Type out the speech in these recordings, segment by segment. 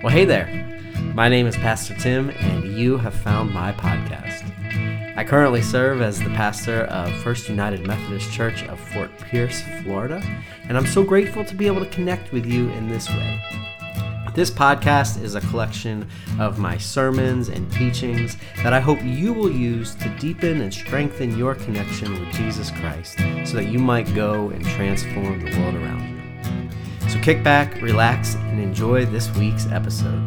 Well, hey there. My name is Pastor Tim, and you have found my podcast. I currently serve as the pastor of First United Methodist Church of Fort Pierce, Florida, and I'm so grateful to be able to connect with you in this way. This podcast is a collection of my sermons and teachings that I hope you will use to deepen and strengthen your connection with Jesus Christ so that you might go and transform the world around you. So kick back, relax, and enjoy this week's episode.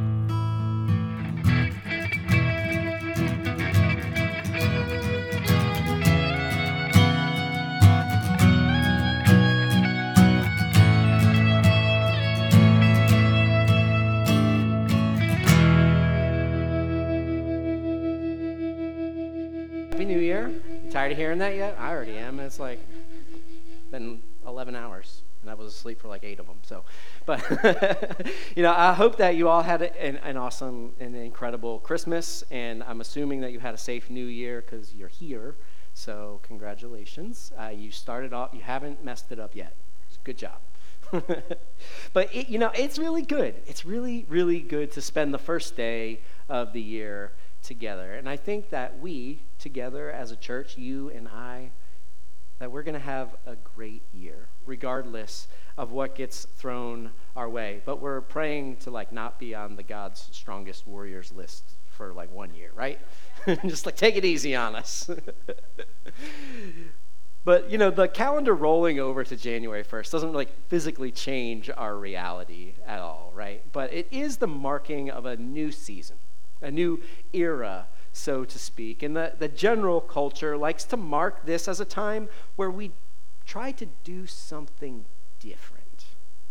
Happy New Year. You tired of hearing that yet? I already am. It's like been 11 hours, and I was asleep for like eight of them. So, but you know, I hope that you all had an, an awesome and incredible Christmas, and I'm assuming that you had a safe New Year because you're here. So, congratulations. Uh, you started off. You haven't messed it up yet. Good job. but it, you know, it's really good. It's really, really good to spend the first day of the year together. And I think that we, together as a church, you and I, that we're going to have a great year, regardless of what gets thrown our way. But we're praying to like not be on the God's strongest warriors list for like one year, right? Just like take it easy on us. but you know, the calendar rolling over to January 1st doesn't like physically change our reality at all, right? But it is the marking of a new season a new era, so to speak. And the, the general culture likes to mark this as a time where we try to do something different,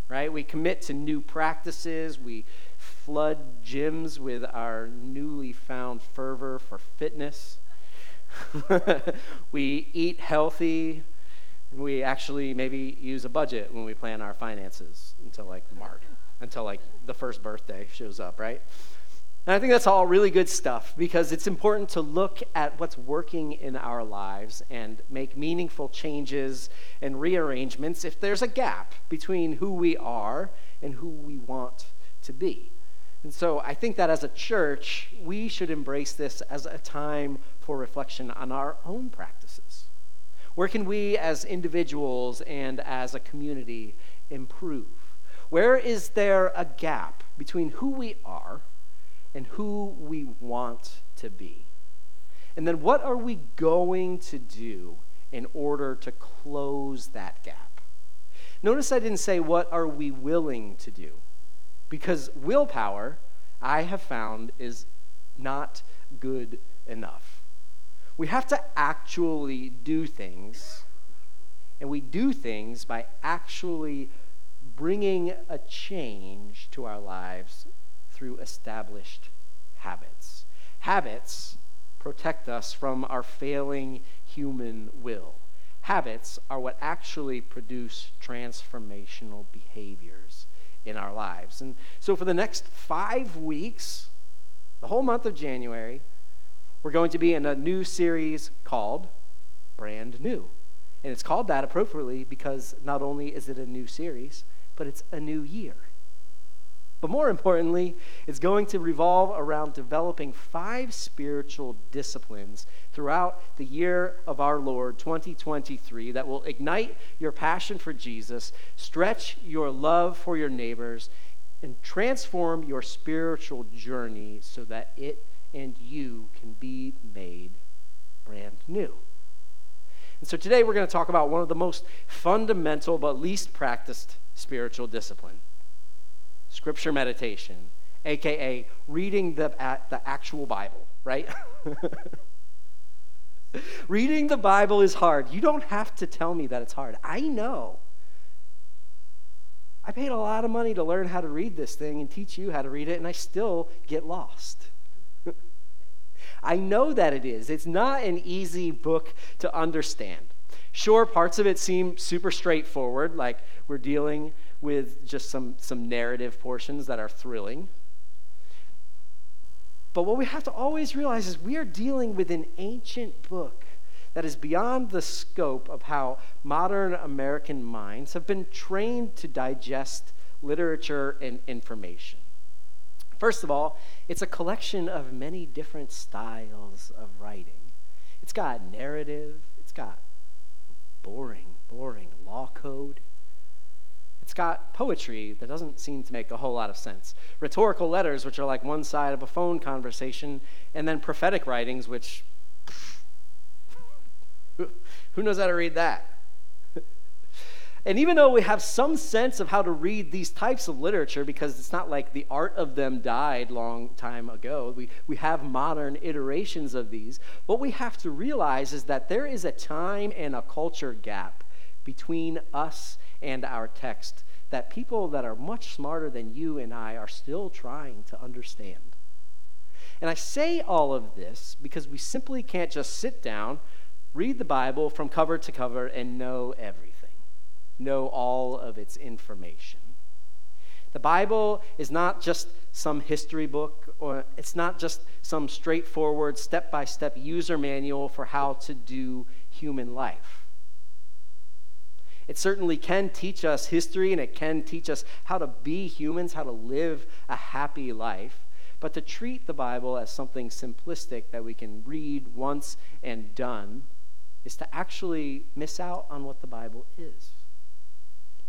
right? We commit to new practices, we flood gyms with our newly found fervor for fitness. we eat healthy. We actually maybe use a budget when we plan our finances until like March, until like the first birthday shows up, right? And I think that's all really good stuff because it's important to look at what's working in our lives and make meaningful changes and rearrangements if there's a gap between who we are and who we want to be. And so I think that as a church, we should embrace this as a time for reflection on our own practices. Where can we as individuals and as a community improve? Where is there a gap between who we are? And who we want to be. And then what are we going to do in order to close that gap? Notice I didn't say what are we willing to do because willpower, I have found, is not good enough. We have to actually do things, and we do things by actually bringing a change to our lives through established habits. Habits protect us from our failing human will. Habits are what actually produce transformational behaviors in our lives. And so, for the next five weeks, the whole month of January, we're going to be in a new series called Brand New. And it's called that appropriately because not only is it a new series, but it's a new year. But more importantly, it's going to revolve around developing five spiritual disciplines throughout the year of our Lord 2023 that will ignite your passion for Jesus, stretch your love for your neighbors, and transform your spiritual journey so that it and you can be made brand new. And so today we're going to talk about one of the most fundamental but least practiced spiritual disciplines scripture meditation, aka reading the, the actual Bible, right? reading the Bible is hard. You don't have to tell me that it's hard. I know. I paid a lot of money to learn how to read this thing and teach you how to read it, and I still get lost. I know that it is. It's not an easy book to understand. Sure, parts of it seem super straightforward, like we're dealing with just some, some narrative portions that are thrilling. But what we have to always realize is we are dealing with an ancient book that is beyond the scope of how modern American minds have been trained to digest literature and information. First of all, it's a collection of many different styles of writing. It's got narrative, it's got boring, boring law code. It's got poetry that doesn't seem to make a whole lot of sense. Rhetorical letters, which are like one side of a phone conversation, and then prophetic writings, which who knows how to read that? And even though we have some sense of how to read these types of literature, because it's not like the art of them died long time ago, we, we have modern iterations of these, what we have to realize is that there is a time and a culture gap between us and our text that people that are much smarter than you and I are still trying to understand. And I say all of this because we simply can't just sit down, read the Bible from cover to cover, and know everything know all of its information. The Bible is not just some history book, or it's not just some straightforward step by step user manual for how to do human life. It certainly can teach us history and it can teach us how to be humans, how to live a happy life. But to treat the Bible as something simplistic that we can read once and done is to actually miss out on what the Bible is.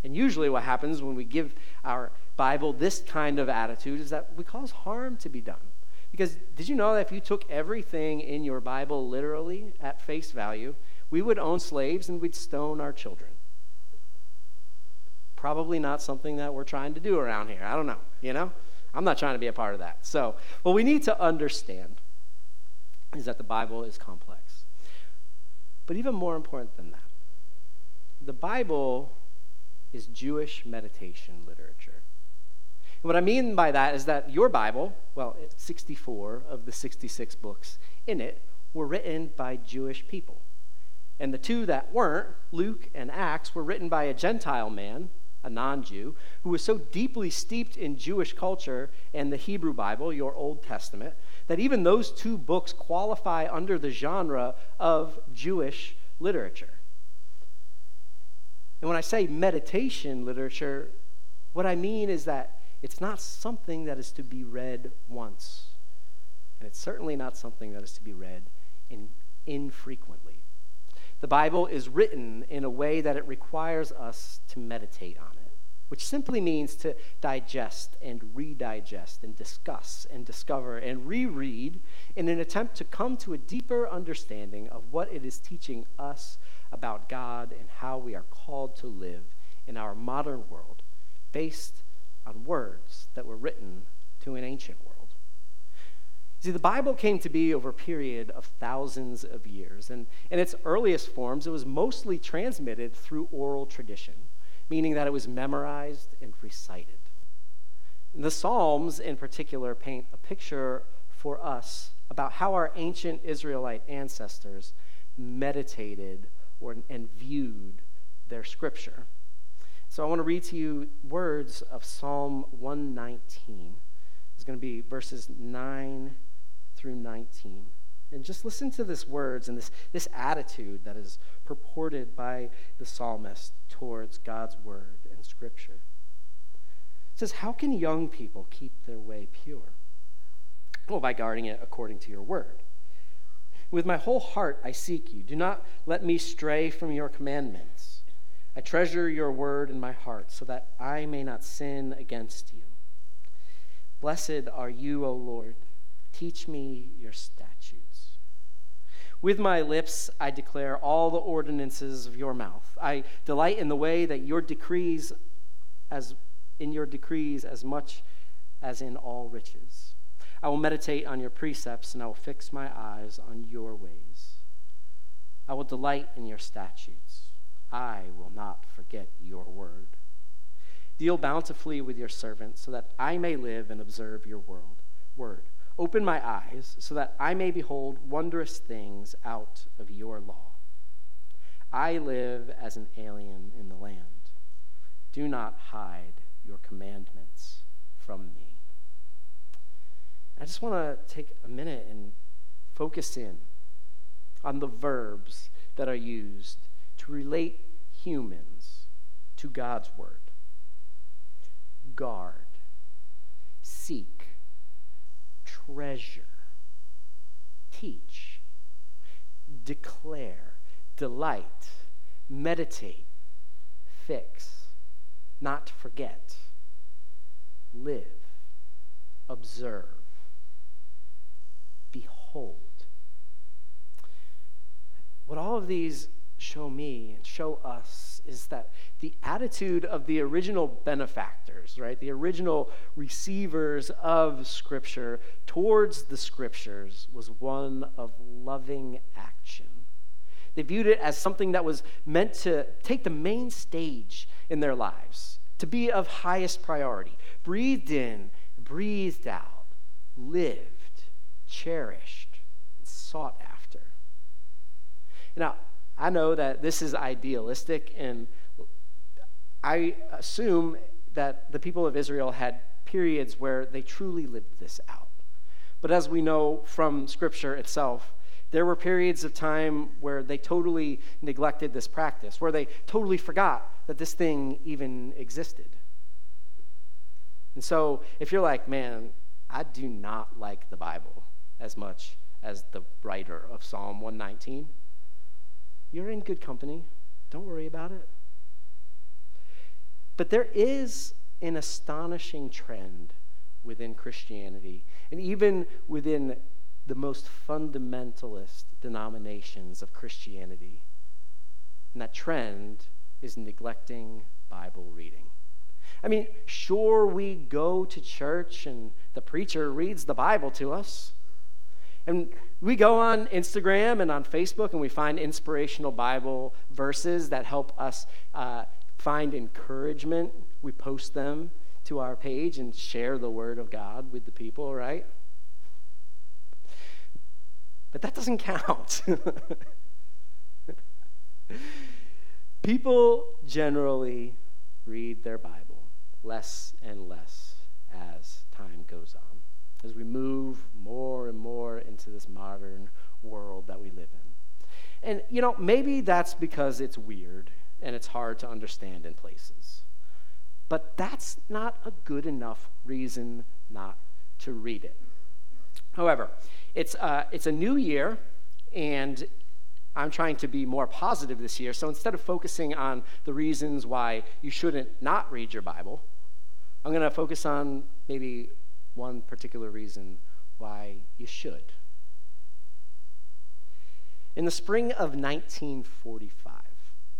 And usually, what happens when we give our Bible this kind of attitude is that we cause harm to be done. Because did you know that if you took everything in your Bible literally at face value, we would own slaves and we'd stone our children? Probably not something that we're trying to do around here. I don't know, you know? I'm not trying to be a part of that. So, what we need to understand is that the Bible is complex. But even more important than that, the Bible is Jewish meditation literature. And what I mean by that is that your Bible, well, 64 of the 66 books in it, were written by Jewish people. And the two that weren't, Luke and Acts, were written by a Gentile man, a non Jew, who was so deeply steeped in Jewish culture and the Hebrew Bible, your Old Testament, that even those two books qualify under the genre of Jewish literature. And when I say meditation literature, what I mean is that it's not something that is to be read once. And it's certainly not something that is to be read in, infrequently. The Bible is written in a way that it requires us to meditate on it, which simply means to digest and redigest and discuss and discover and reread in an attempt to come to a deeper understanding of what it is teaching us about God and how we are called to live in our modern world based on words that were written to an ancient world. See, the Bible came to be over a period of thousands of years, and in its earliest forms, it was mostly transmitted through oral tradition, meaning that it was memorized and recited. And the Psalms, in particular, paint a picture for us about how our ancient Israelite ancestors meditated or, and viewed their scripture. So I want to read to you words of Psalm 119. It's going to be verses 9 through 19. And just listen to this words and this, this attitude that is purported by the psalmist towards God's word and scripture. It says, How can young people keep their way pure? Well, by guarding it according to your word. With my whole heart I seek you. Do not let me stray from your commandments. I treasure your word in my heart so that I may not sin against you. Blessed are you, O Lord. Teach me your statutes. With my lips I declare all the ordinances of your mouth. I delight in the way that your decrees as in your decrees as much as in all riches. I will meditate on your precepts, and I will fix my eyes on your ways. I will delight in your statutes. I will not forget your word. Deal bountifully with your servant, so that I may live and observe your world, word. Open my eyes, so that I may behold wondrous things out of your law. I live as an alien in the land. Do not hide your commandments from me. I just want to take a minute and focus in on the verbs that are used to relate humans to God's word guard, seek, treasure, teach, declare, delight, meditate, fix, not forget, live, observe, behold. What all of these show me and show us is that the attitude of the original benefactors, right, the original receivers of Scripture towards the Scriptures was one of loving action. They viewed it as something that was meant to take the main stage in their lives, to be of highest priority, breathed in, breathed out, lived, cherished, sought after. Now, I know that this is idealistic, and I assume that the people of Israel had periods where they truly lived this out. But as we know from Scripture itself, there were periods of time where they totally neglected this practice, where they totally forgot that this thing even existed. And so, if you're like, man, I do not like the Bible as much as the writer of Psalm 119, you're in good company. Don't worry about it. But there is an astonishing trend within Christianity, and even within the most fundamentalist denominations of Christianity. And that trend is neglecting Bible reading. I mean, sure, we go to church and the preacher reads the Bible to us. And we go on Instagram and on Facebook and we find inspirational Bible verses that help us uh, find encouragement. We post them to our page and share the Word of God with the people, right? But that doesn't count. people generally read their Bible less and less as time goes on as we move more and more into this modern world that we live in. And, you know, maybe that's because it's weird and it's hard to understand in places. But that's not a good enough reason not to read it. However, it's, uh, it's a new year, and I'm trying to be more positive this year. So instead of focusing on the reasons why you shouldn't not read your Bible, I'm going to focus on maybe one particular reason why you should. In the spring of 1945,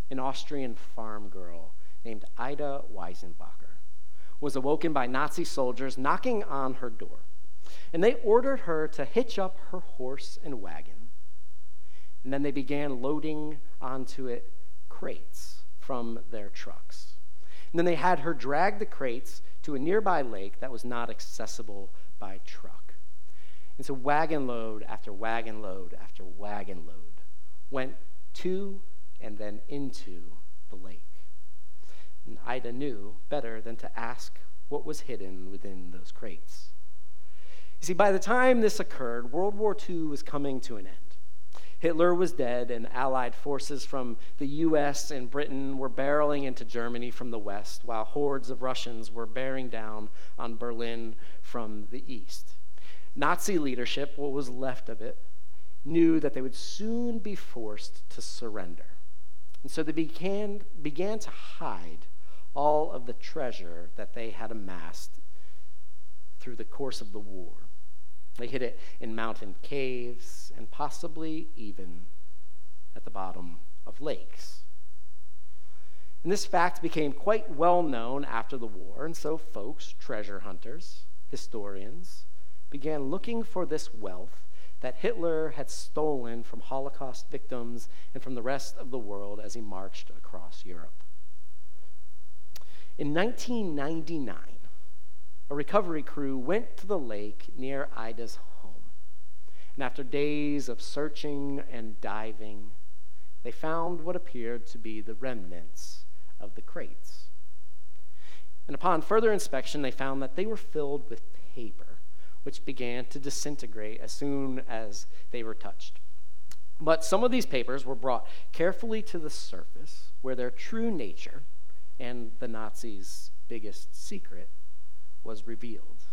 an Austrian farm girl named Ida Weisenbacher was awoken by Nazi soldiers knocking on her door. And they ordered her to hitch up her horse and wagon. And then they began loading onto it crates from their trucks. And then they had her drag the crates to a nearby lake that was not accessible by truck. And so wagon load after wagon load after wagon load went to and then into the lake. And Ida knew better than to ask what was hidden within those crates. You see, by the time this occurred, World War II was coming to an end. Hitler was dead, and Allied forces from the US and Britain were barreling into Germany from the west, while hordes of Russians were bearing down on Berlin from the east. Nazi leadership, what was left of it, knew that they would soon be forced to surrender. And so they began, began to hide all of the treasure that they had amassed through the course of the war. They hid it in mountain caves and possibly even at the bottom of lakes. And this fact became quite well known after the war, and so folks, treasure hunters, historians, began looking for this wealth that Hitler had stolen from Holocaust victims and from the rest of the world as he marched across Europe. In 1999, a recovery crew went to the lake near Ida's home. And after days of searching and diving, they found what appeared to be the remnants of the crates. And upon further inspection, they found that they were filled with paper, which began to disintegrate as soon as they were touched. But some of these papers were brought carefully to the surface, where their true nature and the Nazis' biggest secret was revealed.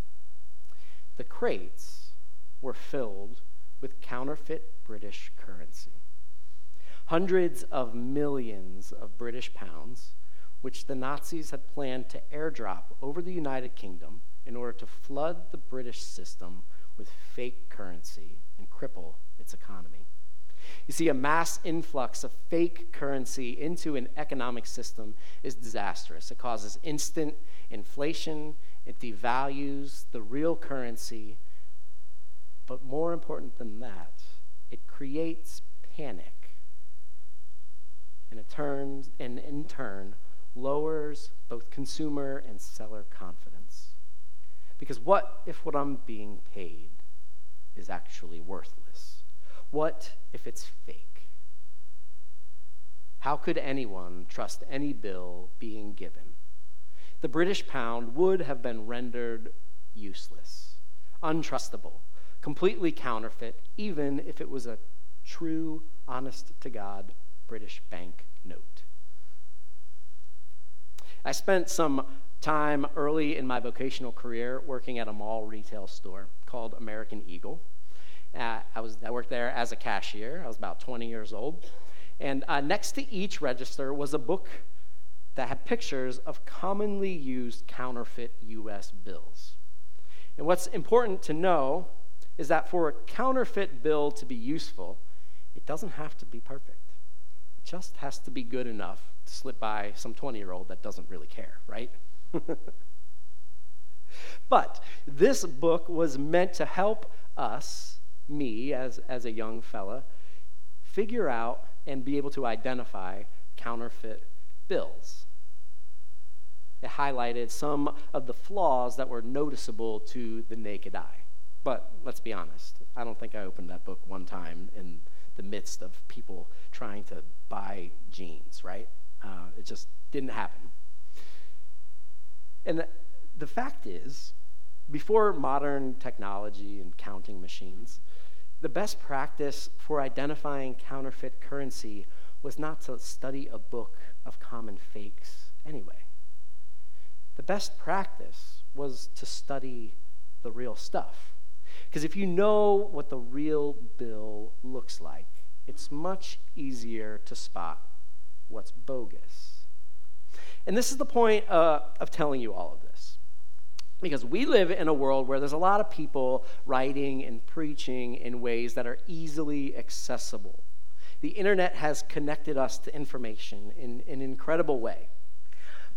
The crates were filled with counterfeit British currency. Hundreds of millions of British pounds, which the Nazis had planned to airdrop over the United Kingdom in order to flood the British system with fake currency and cripple its economy. You see, a mass influx of fake currency into an economic system is disastrous. It causes instant inflation, it devalues the real currency, but more important than that, it creates panic. And it turns, and in turn, lowers both consumer and seller confidence. Because what if what I'm being paid is actually worthless? What if it's fake? How could anyone trust any bill being given? The British pound would have been rendered useless, untrustable, completely counterfeit, even if it was a true, honest to God British bank note. I spent some time early in my vocational career working at a mall retail store called American Eagle. I, was, I worked there as a cashier. I was about 20 years old. And uh, next to each register was a book that had pictures of commonly used counterfeit US bills. And what's important to know is that for a counterfeit bill to be useful, it doesn't have to be perfect. It just has to be good enough to slip by some 20 year old that doesn't really care, right? but this book was meant to help us, me as, as a young fella, figure out and be able to identify counterfeit bills. It highlighted some of the flaws that were noticeable to the naked eye. But let's be honest, I don't think I opened that book one time in the midst of people trying to buy jeans, right? Uh, it just didn't happen. And the, the fact is, before modern technology and counting machines, the best practice for identifying counterfeit currency was not to study a book of common fakes anyway. The best practice was to study the real stuff. Because if you know what the real bill looks like, it's much easier to spot what's bogus. And this is the point uh, of telling you all of this. Because we live in a world where there's a lot of people writing and preaching in ways that are easily accessible. The internet has connected us to information in, in an incredible way.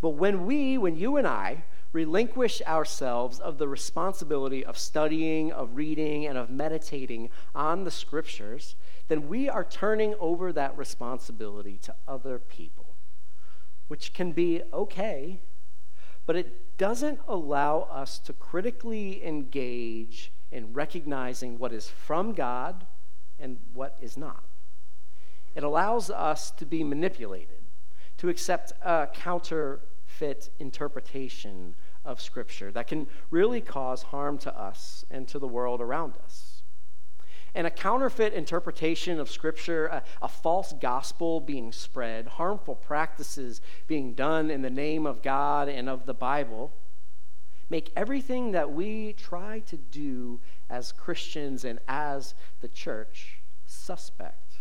But when we, when you and I, relinquish ourselves of the responsibility of studying, of reading, and of meditating on the scriptures, then we are turning over that responsibility to other people, which can be okay, but it doesn't allow us to critically engage in recognizing what is from God and what is not. It allows us to be manipulated, to accept a counterfeit interpretation of Scripture that can really cause harm to us and to the world around us. And a counterfeit interpretation of Scripture, a, a, false gospel being spread, harmful practices being done in the name of God and of the Bible, make everything that we try to do as Christians and as the church suspect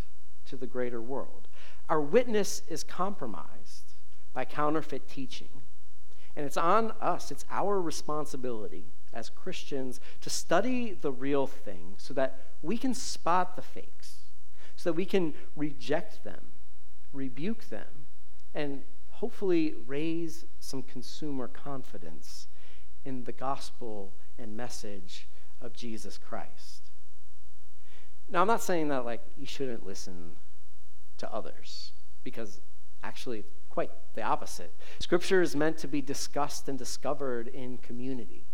to the greater world. Our witness is compromised by counterfeit teaching. And it's on us, it's our responsibility as Christians to study the real thing so that we can spot the fakes, so that we can reject them, rebuke them, and hopefully raise some consumer confidence in the gospel and message of Jesus Christ. Now, I'm not saying that like you shouldn't listen to others because actually quite the opposite. Scripture is meant to be discussed and discovered in community.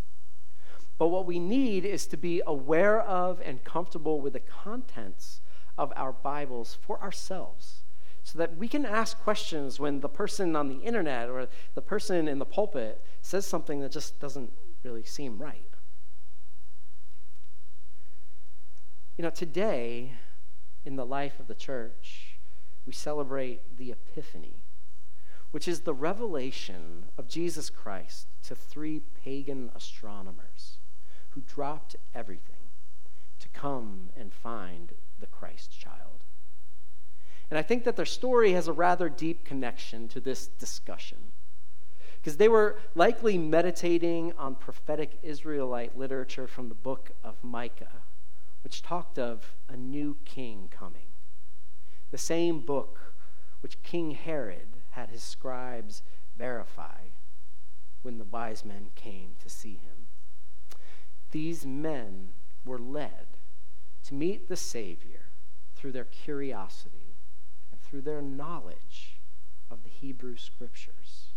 But what we need is to be aware of and comfortable with the contents of our Bibles for ourselves so that we can ask questions when the person on the internet or the person in the pulpit says something that just doesn't really seem right. You know, today in the life of the church, we celebrate the Epiphany which is the revelation of Jesus Christ to three pagan astronomers who dropped everything to come and find the Christ child. And I think that their story has a rather deep connection to this discussion. Because they were likely meditating on prophetic Israelite literature from the book of Micah, which talked of a new king coming. The same book which King Herod had his scribes verify when the wise men came to see him. These men were led to meet the Savior through their curiosity and through their knowledge of the Hebrew Scriptures.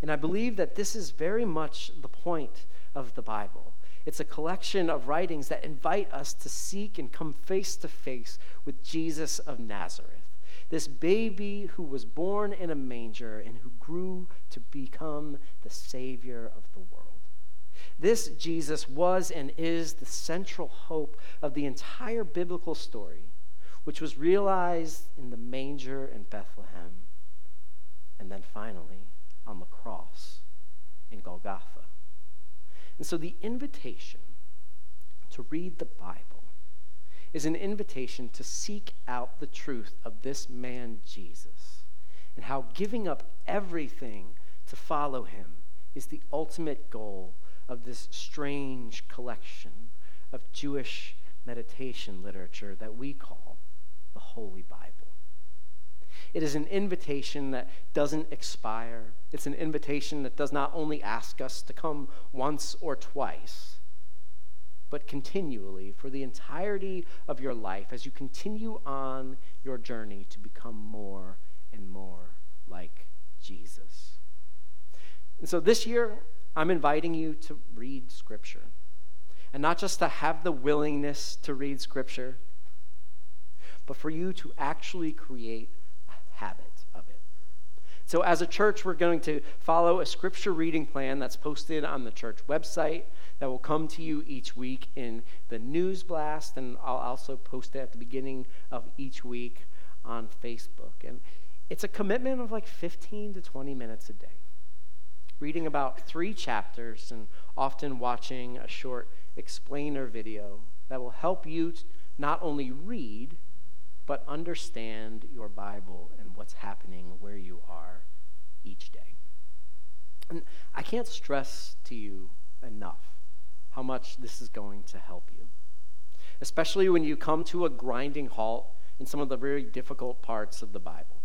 And I believe that this is very much the point of the Bible. It's a collection of writings that invite us to seek and come face to face with Jesus of Nazareth, this baby who was born in a manger and who grew to become the Savior of the world. This Jesus was and is the central hope of the entire biblical story, which was realized in the manger in Bethlehem and then finally on the cross in Golgotha. And so the invitation to read the Bible is an invitation to seek out the truth of this man, Jesus, and how giving up everything to follow him is the ultimate goal of this strange collection of Jewish meditation literature that we call the Holy Bible. It is an invitation that doesn't expire. It's an invitation that does not only ask us to come once or twice, but continually for the entirety of your life as you continue on your journey to become more and more like Jesus. And so this year, I'm inviting you to read Scripture. And not just to have the willingness to read Scripture, but for you to actually create a habit of it. So, as a church, we're going to follow a Scripture reading plan that's posted on the church website that will come to you each week in the news blast, and I'll also post it at the beginning of each week on Facebook. And it's a commitment of like 15 to 20 minutes a day reading about three chapters and often watching a short explainer video that will help you not only read, but understand your Bible and what's happening where you are each day. And I can't stress to you enough how much this is going to help you, especially when you come to a grinding halt in some of the very difficult parts of the Bible.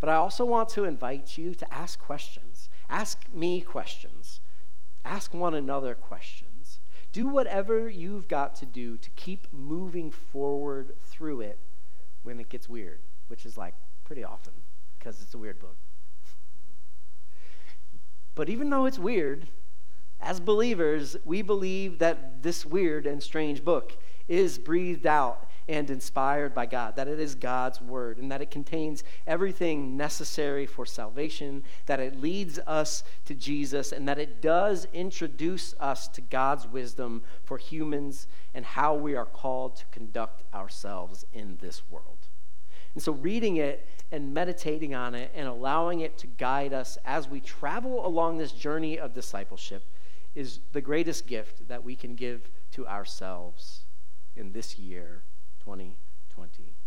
But I also want to invite you to ask questions Ask me questions. Ask one another questions. Do whatever you've got to do to keep moving forward through it when it gets weird, which is like pretty often because it's a weird book. But even though it's weird, as believers, we believe that this weird and strange book is breathed out and inspired by God, that it is God's word, and that it contains everything necessary for salvation, that it leads us to Jesus, and that it does introduce us to God's wisdom for humans and how we are called to conduct ourselves in this world. And so, reading it and meditating on it and allowing it to guide us as we travel along this journey of discipleship is the greatest gift that we can give to ourselves in this year 2020.